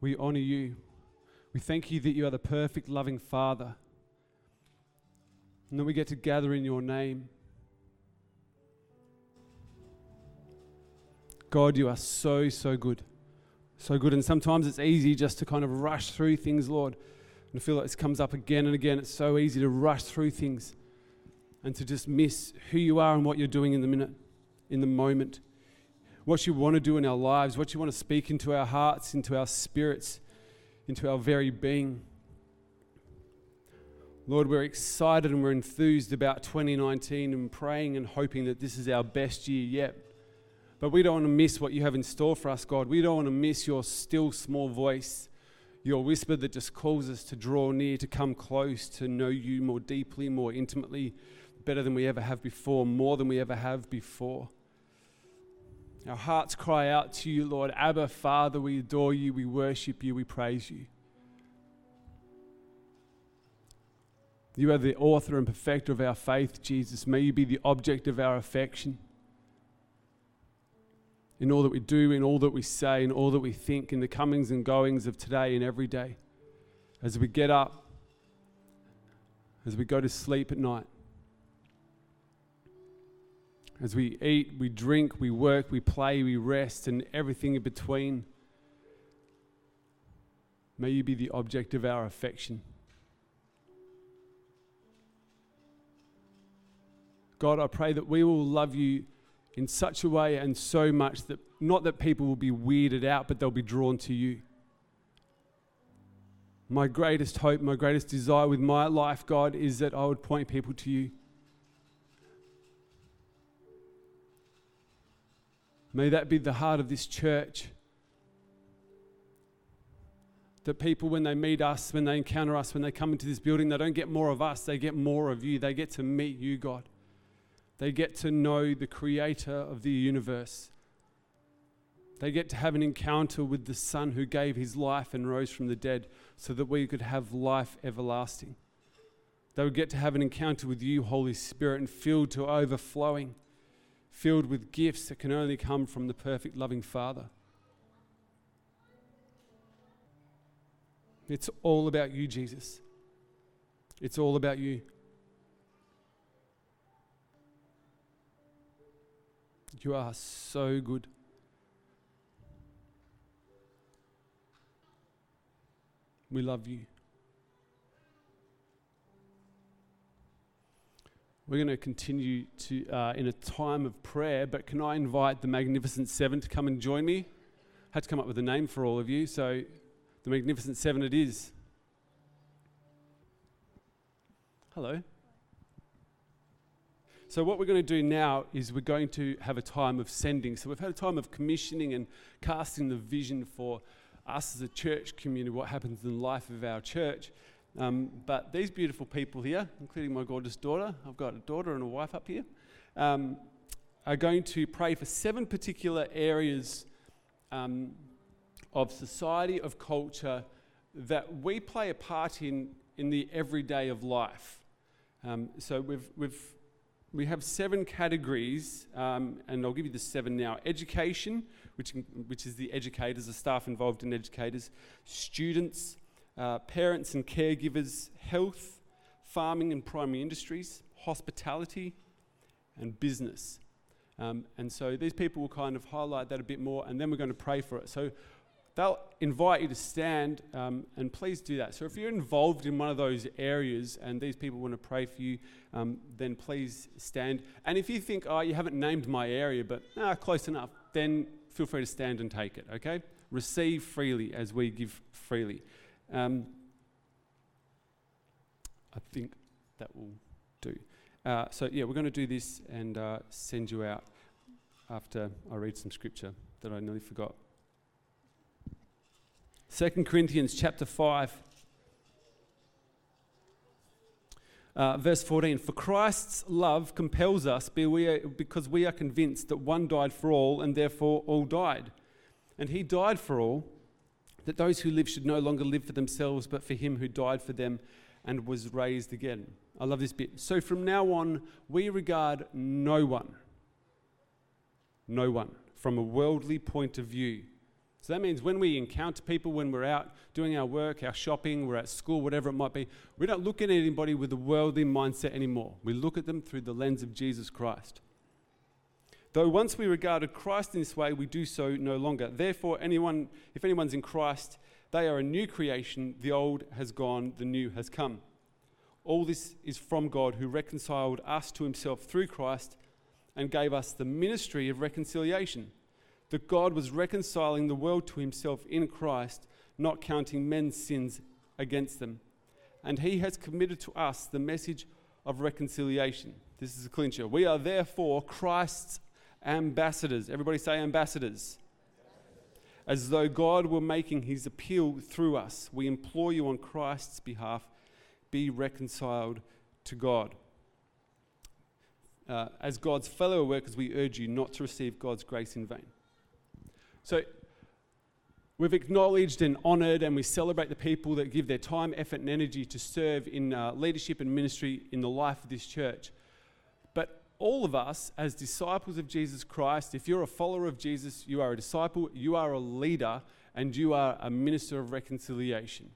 we honor you. We thank you that you are the perfect, loving Father. And that we get to gather in your name. God, you are so, so good. So good. And sometimes it's easy just to kind of rush through things, Lord. And I feel like this comes up again and again. It's so easy to rush through things and to just miss who you are and what you're doing in the minute, in the moment. What you want to do in our lives, what you want to speak into our hearts, into our spirits into our very being. Lord, we're excited and we're enthused about 2019 and praying and hoping that this is our best year yet. But we don't want to miss what you have in store for us, God. We don't want to miss your still small voice, your whisper that just calls us to draw near, to come close, to know you more deeply, more intimately, better than we ever have before, more than we ever have before. Our hearts cry out to you, Lord. Abba, Father, we adore you, we worship you, we praise you. You are the author and perfecter of our faith, Jesus. May you be the object of our affection. In all that we do, in all that we say, in all that we think, in the comings and goings of today and every day. As we get up, as we go to sleep at night. As we eat, we drink, we work, we play, we rest, and everything in between. May you be the object of our affection. God, I pray that we will love you in such a way and so much that not that people will be weirded out, but they'll be drawn to you. My greatest hope, my greatest desire with my life, God, is that I would point people to you. May that be the heart of this church. That people, when they meet us, when they encounter us, when they come into this building, they don't get more of us, they get more of you. They get to meet you, God. They get to know the creator of the universe. They get to have an encounter with the Son who gave his life and rose from the dead so that we could have life everlasting. They would get to have an encounter with you, Holy Spirit, and filled to overflowing, filled with gifts that can only come from the perfect, loving Father. It's all about you, Jesus. It's all about you. You are so good. We love you. We're going to continue to uh, in a time of prayer, but can I invite the Magnificent Seven to come and join me? I had to come up with a name for all of you, so the Magnificent Seven it is. Hello. So, what we're going to do now is we're going to have a time of sending. So, we've had a time of commissioning and casting the vision for us as a church community, what happens in the life of our church. Um, but these beautiful people here, including my gorgeous daughter, I've got a daughter and a wife up here, um, are going to pray for seven particular areas um, of society, of culture, that we play a part in in the everyday of life. Um, so we've, we've, we have seven categories, um, and I'll give you the seven now education, which, which is the educators, the staff involved in educators, students, uh, parents and caregivers, health, farming and primary industries, hospitality, and business. Um, and so these people will kind of highlight that a bit more, and then we're going to pray for it. So they'll invite you to stand, um, and please do that. So if you're involved in one of those areas and these people want to pray for you, um, then please stand. And if you think, oh, you haven't named my area, but ah, close enough, then feel free to stand and take it, okay? Receive freely as we give freely. Um, I think that will do. Uh, so, yeah, we're going to do this and uh, send you out after I read some scripture that I nearly forgot. 2 Corinthians chapter 5. Uh, verse 14 For Christ's love compels us because we are convinced that one died for all and therefore all died. And he died for all, that those who live should no longer live for themselves but for him who died for them and was raised again. I love this bit. So from now on, we regard no one, no one, from a worldly point of view so that means when we encounter people, when we're out doing our work, our shopping, we're at school, whatever it might be, we don't look at anybody with a worldly mindset anymore. We look at them through the lens of Jesus Christ. Though once we regarded Christ in this way, we do so no longer. Therefore, anyone, if anyone's in Christ, they are a new creation. The old has gone, the new has come. All this is from God who reconciled us to himself through Christ and gave us the ministry of reconciliation that God was reconciling the world to himself in Christ, not counting men's sins against them. And he has committed to us the message of reconciliation. This is a clincher. We are therefore Christ's ambassadors. Everybody say ambassadors. As though God were making his appeal through us, we implore you on Christ's behalf be reconciled to God. Uh, as God's fellow workers, we urge you not to receive God's grace in vain. So we've acknowledged and honoured, and we celebrate the people that give their time, effort, and energy to serve in uh, leadership and ministry in the life of this church. But all of us, as disciples of Jesus Christ, if you're a follower of Jesus, you are a disciple, you are a leader, and you are a minister of reconciliation.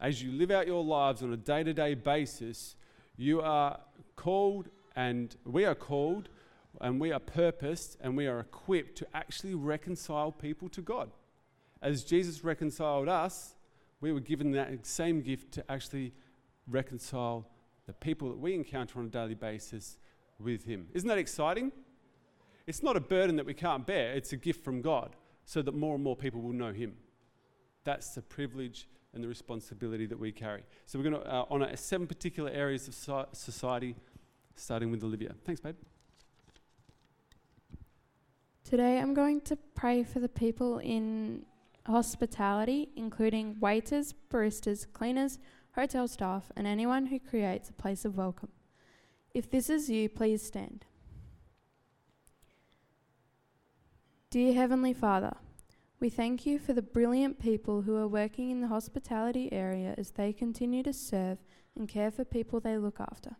As you live out your lives on a day to day basis, you are called, and we are called and we are purposed and we are equipped to actually reconcile people to God. As Jesus reconciled us, we were given that same gift to actually reconcile the people that we encounter on a daily basis with Him. Isn't that exciting? It's not a burden that we can't bear, it's a gift from God so that more and more people will know Him. That's the privilege and the responsibility that we carry. So we're going to uh, honour seven particular areas of society, starting with Olivia. Thanks, babe. Today I'm going to pray for the people in hospitality, including waiters, baristas, cleaners, hotel staff, and anyone who creates a place of welcome. If this is you, please stand. Dear Heavenly Father, we thank you for the brilliant people who are working in the hospitality area as they continue to serve and care for people they look after.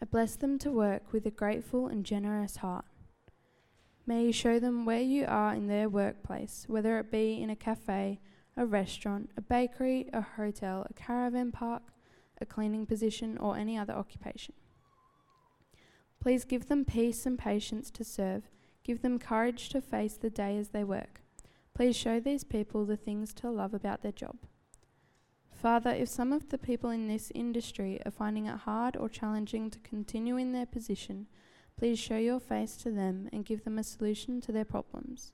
I bless them to work with a grateful and generous heart. May you show them where you are in their workplace, whether it be in a cafe, a restaurant, a bakery, a hotel, a caravan park, a cleaning position, or any other occupation. Please give them peace and patience to serve. Give them courage to face the day as they work. Please show these people the things to love about their job. Father, if some of the people in this industry are finding it hard or challenging to continue in their position, Please show your face to them and give them a solution to their problems.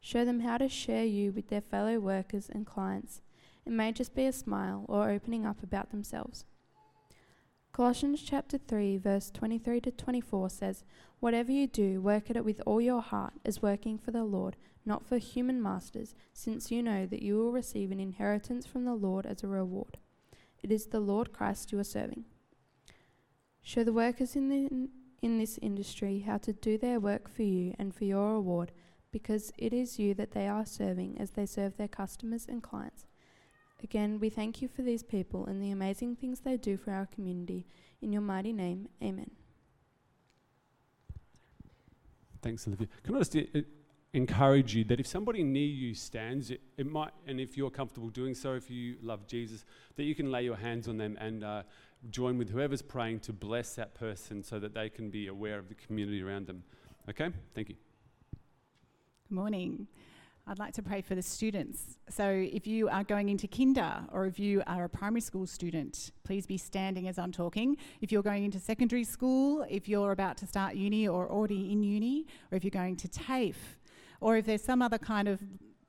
Show them how to share you with their fellow workers and clients. It may just be a smile or opening up about themselves. Colossians chapter 3 verse 23 to 24 says, "Whatever you do, work at it with all your heart, as working for the Lord, not for human masters, since you know that you will receive an inheritance from the Lord as a reward. It is the Lord Christ you are serving." Show the workers in the in this industry how to do their work for you and for your reward, because it is you that they are serving as they serve their customers and clients. Again, we thank you for these people and the amazing things they do for our community. In your mighty name, amen. Thanks, Olivia. Can I just uh, encourage you that if somebody near you stands, it, it, might, and if you're comfortable doing so, if you love Jesus, that you can lay your hands on them and uh, join with whoever's praying to bless that person so that they can be aware of the community around them. Okay? Thank you. Good morning. I'd like to pray for the students. So, if you are going into kinder or if you are a primary school student, please be standing as I'm talking. If you're going into secondary school, if you're about to start uni or already in uni, or if you're going to TAFE, or if there's some other kind of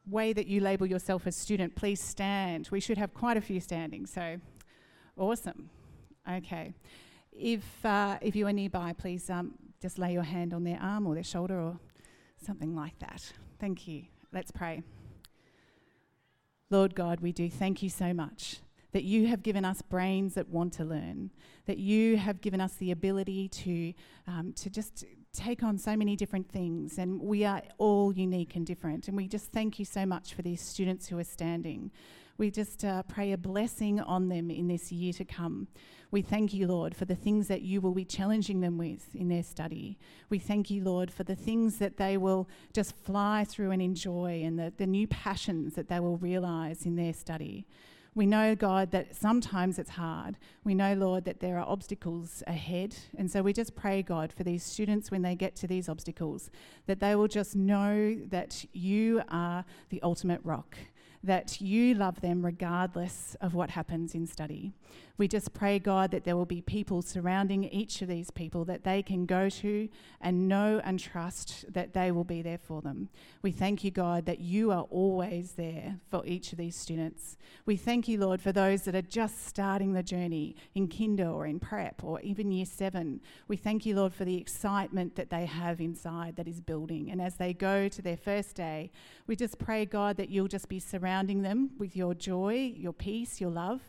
way that you label yourself as student, please stand. We should have quite a few standing, so awesome. Okay. If, uh, if you are nearby, please um, just lay your hand on their arm or their shoulder or something like that. Thank you. Let's pray. Lord God, we do thank you so much that you have given us brains that want to learn, that you have given us the ability to, um, to just take on so many different things, and we are all unique and different. And we just thank you so much for these students who are standing. We just uh, pray a blessing on them in this year to come. We thank you, Lord, for the things that you will be challenging them with in their study. We thank you, Lord, for the things that they will just fly through and enjoy and the, the new passions that they will realize in their study. We know, God, that sometimes it's hard. We know, Lord, that there are obstacles ahead. And so we just pray, God, for these students when they get to these obstacles, that they will just know that you are the ultimate rock that you love them regardless of what happens in study. We just pray, God, that there will be people surrounding each of these people that they can go to and know and trust that they will be there for them. We thank you, God, that you are always there for each of these students. We thank you, Lord, for those that are just starting the journey in kinder or in prep or even year seven. We thank you, Lord, for the excitement that they have inside that is building. And as they go to their first day, we just pray, God, that you'll just be surrounding them with your joy, your peace, your love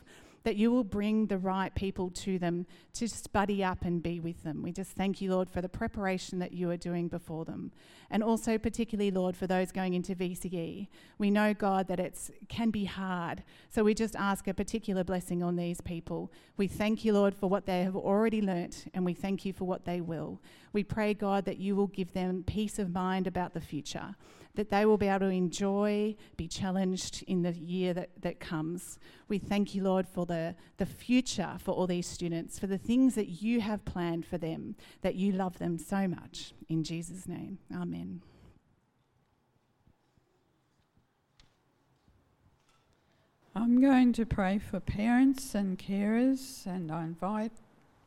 that you will bring the right people to them to buddy up and be with them. We just thank you, Lord, for the preparation that you are doing before them. And also, particularly, Lord, for those going into VCE. We know, God, that it can be hard. So we just ask a particular blessing on these people. We thank you, Lord, for what they have already learnt, and we thank you for what they will. We pray, God, that you will give them peace of mind about the future that they will be able to enjoy, be challenged in the year that, that comes. We thank you, Lord, for the, the future for all these students, for the things that you have planned for them, that you love them so much. In Jesus' name, amen. I'm going to pray for parents and carers, and I invite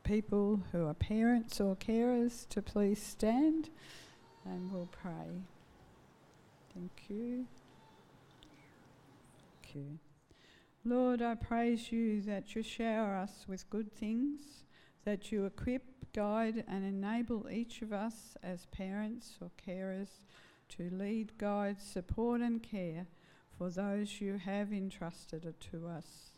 people who are parents or carers to please stand and we'll pray. Thank you. Thank you. Lord, I praise you that you shower us with good things, that you equip, guide, and enable each of us as parents or carers to lead, guide, support, and care for those you have entrusted to us.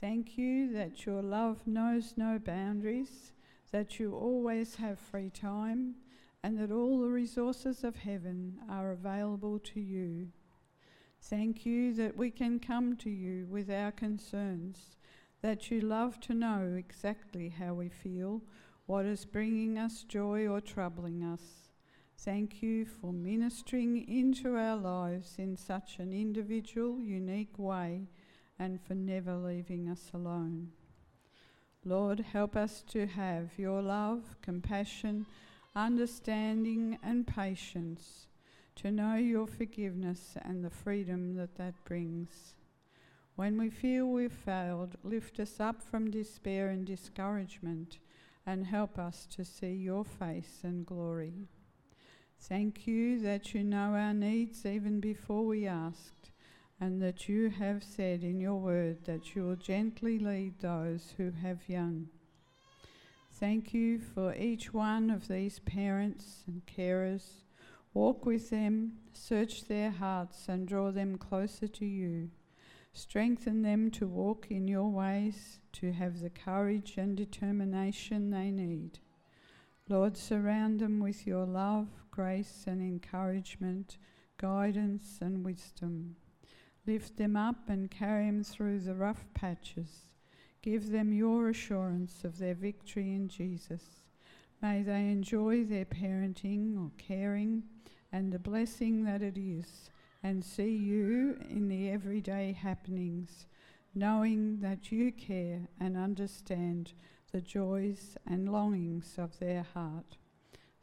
Thank you that your love knows no boundaries, that you always have free time, and that all the resources of heaven are available to you. Thank you that we can come to you with our concerns, that you love to know exactly how we feel, what is bringing us joy or troubling us. Thank you for ministering into our lives in such an individual, unique way and for never leaving us alone. Lord, help us to have your love, compassion, understanding, and patience, to know your forgiveness and the freedom that that brings. When we feel we've failed, lift us up from despair and discouragement and help us to see your face and glory. Thank you that you know our needs even before we asked and that you have said in your word that you will gently lead those who have young. Thank you for each one of these parents and carers. Walk with them, search their hearts, and draw them closer to you. Strengthen them to walk in your ways, to have the courage and determination they need. Lord, surround them with your love, grace, and encouragement, guidance, and wisdom. Lift them up and carry them through the rough patches. Give them your assurance of their victory in Jesus. May they enjoy their parenting or caring and the blessing that it is, and see you in the everyday happenings, knowing that you care and understand the joys and longings of their heart.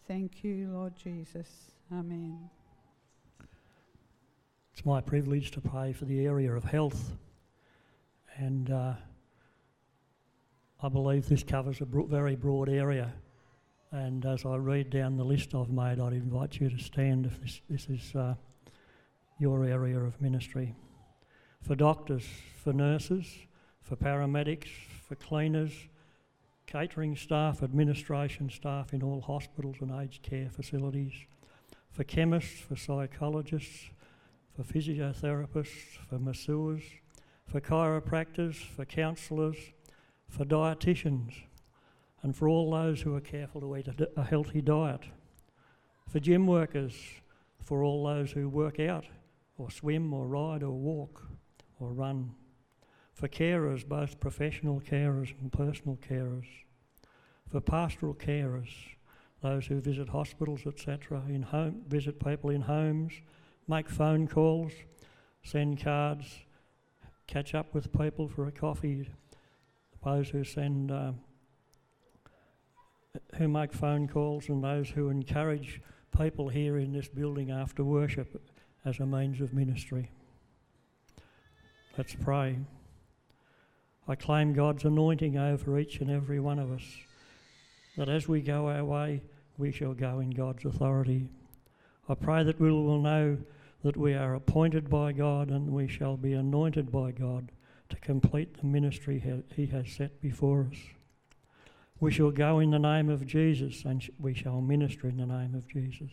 Thank you, Lord Jesus. Amen. It's my privilege to pray for the area of health, and uh, I believe this covers a bro- very broad area. And as I read down the list I've made, I'd invite you to stand if this, this is uh, your area of ministry. For doctors, for nurses, for paramedics, for cleaners, catering staff, administration staff in all hospitals and aged care facilities, for chemists, for psychologists, for physiotherapists, for masseurs, for chiropractors, for counsellors, for dietitians, and for all those who are careful to eat a, a healthy diet, for gym workers, for all those who work out, or swim, or ride, or walk, or run, for carers, both professional carers and personal carers, for pastoral carers, those who visit hospitals, etc., in home, visit people in homes, make phone calls, send cards, catch up with people for a coffee, those who send, uh, who make phone calls, and those who encourage people here in this building after worship as a means of ministry. Let's pray. I claim God's anointing over each and every one of us, that as we go our way, we shall go in God's authority. I pray that we will know that we are appointed by God and we shall be anointed by God to complete the ministry He has set before us. We shall go in the name of Jesus and we shall minister in the name of Jesus.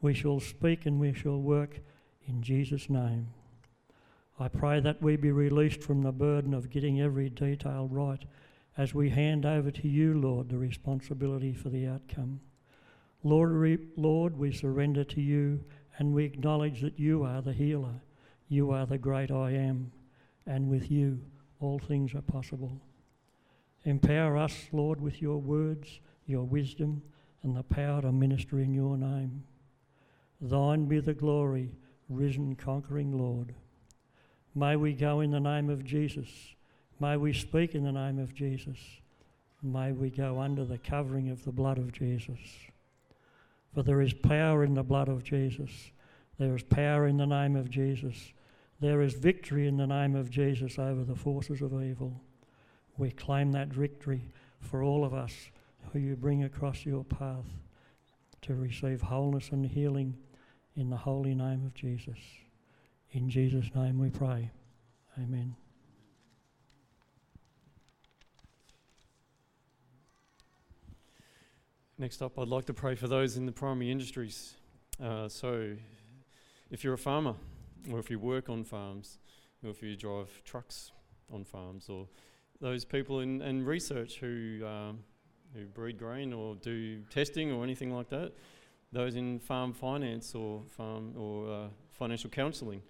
We shall speak and we shall work in Jesus' name. I pray that we be released from the burden of getting every detail right as we hand over to you, Lord, the responsibility for the outcome. Lord, Lord, we surrender to you and we acknowledge that you are the healer. You are the great I am, and with you all things are possible. Empower us, Lord, with your words, your wisdom, and the power to minister in your name. Thine be the glory, risen, conquering Lord. May we go in the name of Jesus. May we speak in the name of Jesus. May we go under the covering of the blood of Jesus. For there is power in the blood of Jesus. There is power in the name of Jesus. There is victory in the name of Jesus over the forces of evil. We claim that victory for all of us who you bring across your path to receive wholeness and healing in the holy name of Jesus. In Jesus' name we pray. Amen. Next up, I'd like to pray for those in the primary industries. Uh, so, if you're a farmer, or if you work on farms, or if you drive trucks on farms, or those people in, in research who, um, who breed grain or do testing or anything like that, those in farm finance or farm or uh, financial counselling,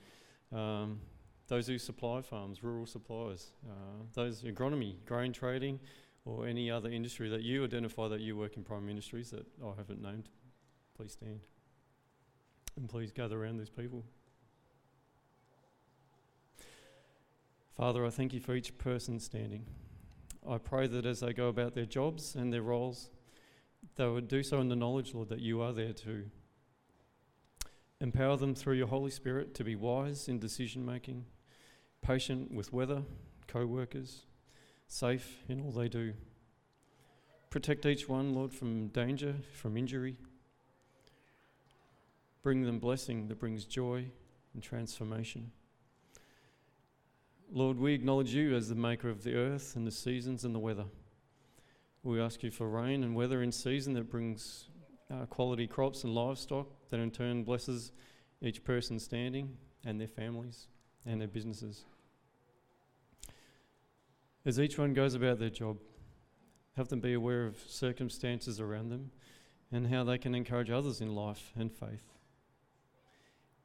um, those who supply farms, rural suppliers, uh, those agronomy, grain trading, or any other industry that you identify that you work in prime industries that I haven't named, please stand. And please gather around these people. Father, I thank you for each person standing. I pray that as they go about their jobs and their roles, they would do so in the knowledge, Lord, that you are there too. Empower them through your Holy Spirit to be wise in decision making, patient with weather, co workers, safe in all they do. Protect each one, Lord, from danger, from injury. Bring them blessing that brings joy and transformation. Lord, we acknowledge you as the maker of the earth and the seasons and the weather. We ask you for rain and weather in season that brings uh, quality crops and livestock that in turn blesses each person standing and their families and their businesses. As each one goes about their job, help them be aware of circumstances around them and how they can encourage others in life and faith.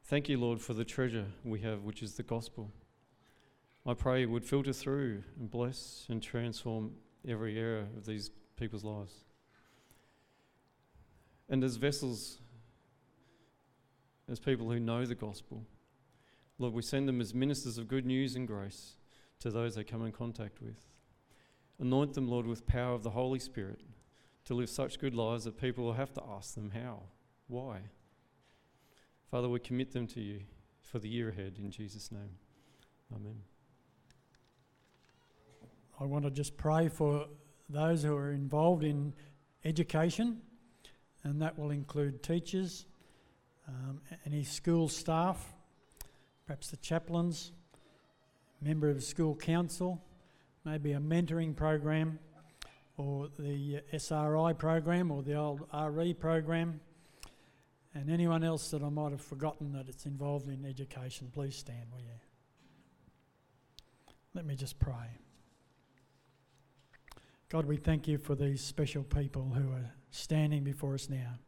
Thank you, Lord, for the treasure we have, which is the gospel. I pray it would filter through and bless and transform every area of these people's lives. And as vessels, as people who know the gospel, Lord, we send them as ministers of good news and grace to those they come in contact with. Anoint them, Lord, with power of the Holy Spirit to live such good lives that people will have to ask them how, why. Father, we commit them to you for the year ahead in Jesus' name. Amen. I want to just pray for those who are involved in education, and that will include teachers, um, any school staff, perhaps the chaplains, member of school council, maybe a mentoring program, or the SRI program, or the old RE program, and anyone else that I might have forgotten that it's involved in education. Please stand, will you? Let me just pray. God, we thank you for these special people who are standing before us now.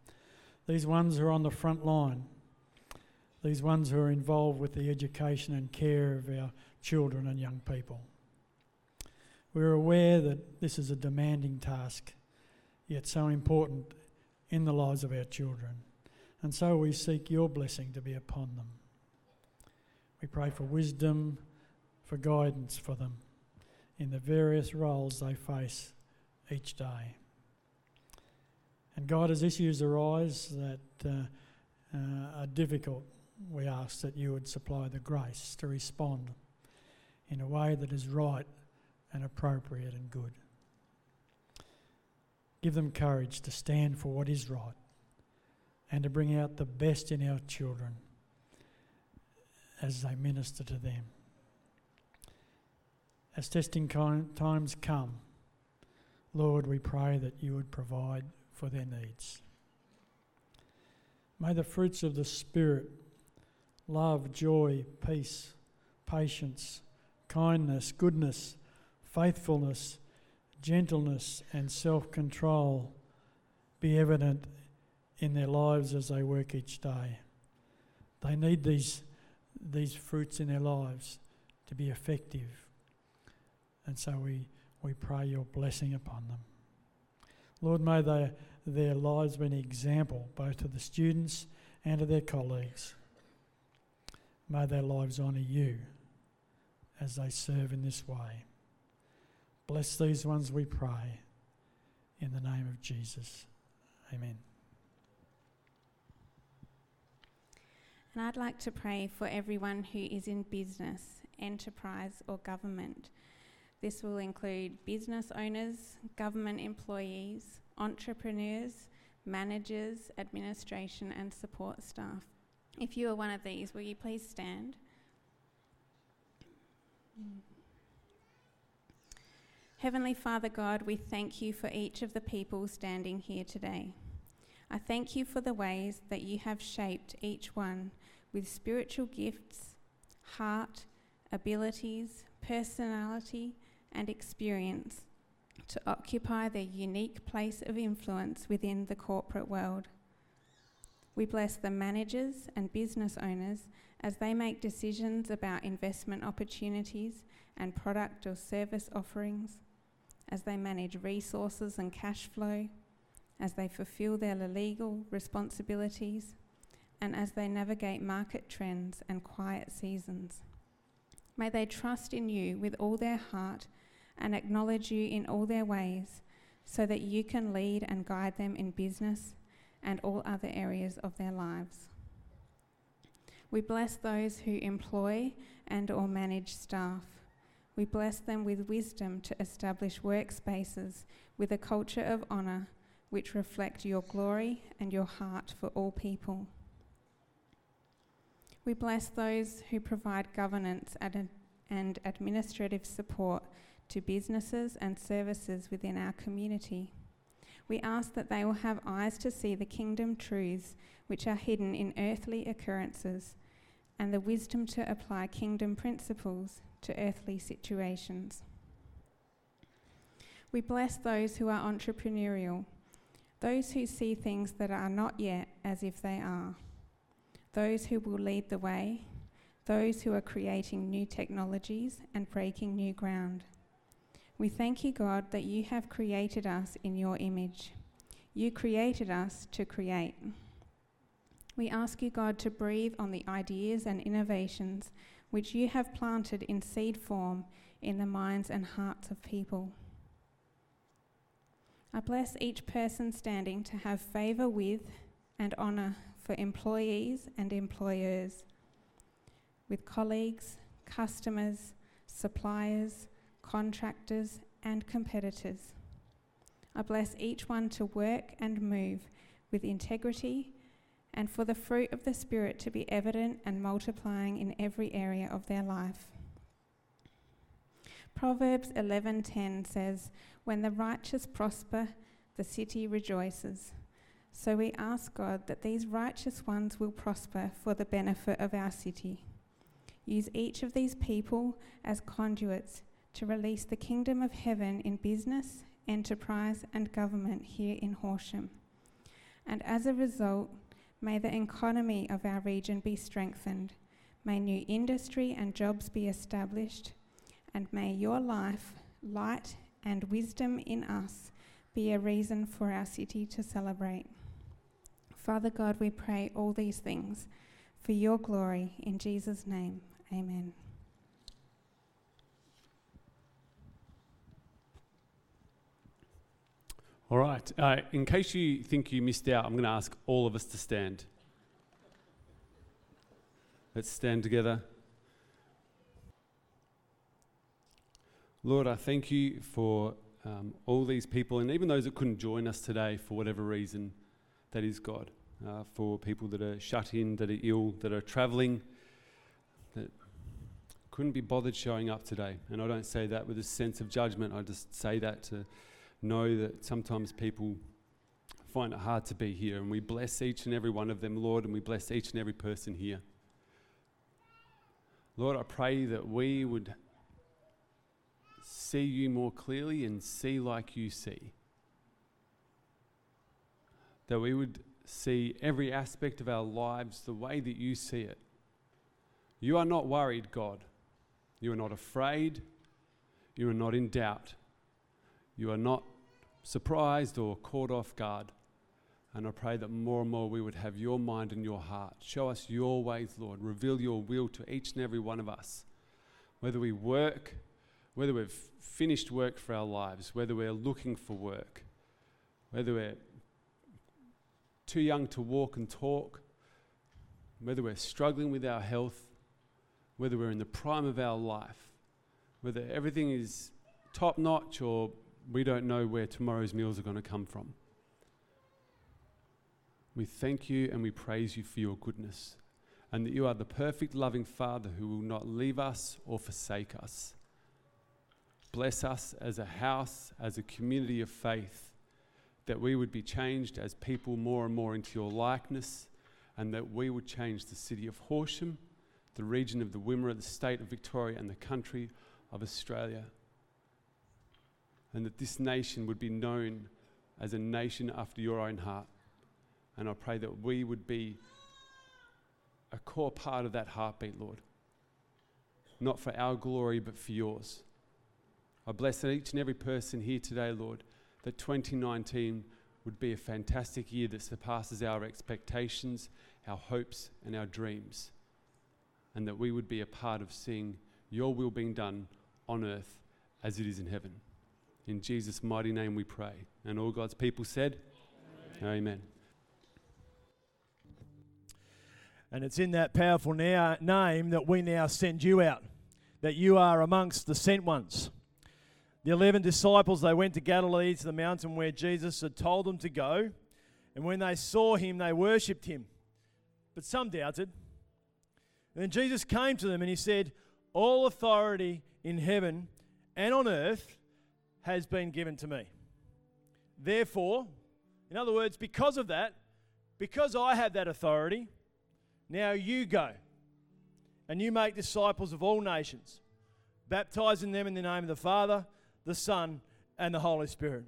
These ones who are on the front line, these ones who are involved with the education and care of our children and young people. We're aware that this is a demanding task, yet so important in the lives of our children. And so we seek your blessing to be upon them. We pray for wisdom, for guidance for them in the various roles they face each day. And God, as issues arise that uh, uh, are difficult, we ask that you would supply the grace to respond in a way that is right and appropriate and good. Give them courage to stand for what is right and to bring out the best in our children as they minister to them. As testing times come, Lord, we pray that you would provide for their needs. May the fruits of the Spirit love, joy, peace, patience, kindness, goodness, faithfulness, gentleness, and self control be evident in their lives as they work each day. They need these, these fruits in their lives to be effective. And so we, we pray your blessing upon them. Lord, may they, their lives be an example both to the students and to their colleagues. May their lives honour you as they serve in this way. Bless these ones, we pray, in the name of Jesus. Amen. And I'd like to pray for everyone who is in business, enterprise, or government. This will include business owners, government employees, entrepreneurs, managers, administration, and support staff. If you are one of these, will you please stand? Heavenly Father God, we thank you for each of the people standing here today. I thank you for the ways that you have shaped each one with spiritual gifts, heart, abilities, personality, and experience to occupy their unique place of influence within the corporate world. We bless the managers and business owners as they make decisions about investment opportunities and product or service offerings, as they manage resources and cash flow, as they fulfill their legal responsibilities, and as they navigate market trends and quiet seasons. May they trust in you with all their heart and acknowledge you in all their ways so that you can lead and guide them in business and all other areas of their lives. We bless those who employ and or manage staff. We bless them with wisdom to establish workspaces with a culture of honour which reflect your glory and your heart for all people. We bless those who provide governance and administrative support to businesses and services within our community. We ask that they will have eyes to see the kingdom truths which are hidden in earthly occurrences and the wisdom to apply kingdom principles to earthly situations. We bless those who are entrepreneurial, those who see things that are not yet as if they are those who will lead the way, those who are creating new technologies and breaking new ground. We thank you, God, that you have created us in your image. You created us to create. We ask you, God, to breathe on the ideas and innovations which you have planted in seed form in the minds and hearts of people. I bless each person standing to have favour with and honour for employees and employers, with colleagues, customers, suppliers, contractors, and competitors. I bless each one to work and move with integrity and for the fruit of the Spirit to be evident and multiplying in every area of their life. Proverbs 11:10 says, "When the righteous prosper, the city rejoices." So we ask God that these righteous ones will prosper for the benefit of our city. Use each of these people as conduits to release the kingdom of heaven in business, enterprise, and government here in Horsham. And as a result, may the economy of our region be strengthened, may new industry and jobs be established, and may your life, light, and wisdom in us be a reason for our city to celebrate. Father God, we pray all these things for your glory. In Jesus' name, amen. All right. Uh, in case you think you missed out, I'm going to ask all of us to stand. Let's stand together. Lord, I thank you for um, all these people, and even those that couldn't join us today for whatever reason that is God. Uh, for people that are shut in, that are ill, that are travelling, that couldn't be bothered showing up today. And I don't say that with a sense of judgment, I just say that to know that sometimes people find it hard to be here. And we bless each and every one of them, Lord, and we bless each and every person here. Lord, I pray that we would see you more clearly and see like you see that we would see every aspect of our lives the way that you see it. You are not worried, God. You are not afraid. You are not in doubt. You are not surprised or caught off guard. And I pray that more and more we would have your mind and your heart. Show us your ways, Lord. Reveal your will to each and every one of us. Whether we work, whether we've finished work for our lives, whether we're looking for work, whether we're too young to walk and talk, whether we're struggling with our health, whether we're in the prime of our life, whether everything is top notch or we don't know where tomorrow's meals are going to come from. We thank you and we praise you for your goodness and that you are the perfect, loving Father who will not leave us or forsake us. Bless us as a house, as a community of faith, that we would be changed as people more and more into your likeness, and that we would change the city of Horsham, the region of the Wimmera, the state of Victoria, and the country of Australia. And that this nation would be known as a nation after your own heart. And I pray that we would be a core part of that heartbeat, Lord. Not for our glory, but for yours. I bless each and every person here today, Lord, that 2019 would be a fantastic year that surpasses our expectations, our hopes, and our dreams. And that we would be a part of seeing your will being done on earth as it is in heaven. In Jesus' mighty name we pray. And all God's people said, Amen. Amen. And it's in that powerful na- name that we now send you out, that you are amongst the sent ones. The 11 disciples, they went to Galilee to the mountain where Jesus had told them to go. And when they saw him, they worshipped him. But some doubted. Then Jesus came to them and he said, All authority in heaven and on earth has been given to me. Therefore, in other words, because of that, because I have that authority, now you go and you make disciples of all nations, baptizing them in the name of the Father, the Son, and the Holy Spirit,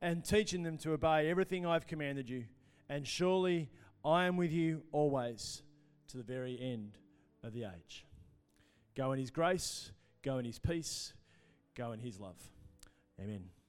and teaching them to obey everything I've commanded you. And surely I am with you always to the very end of the age. Go in His grace, go in His peace, go in His love. Amen.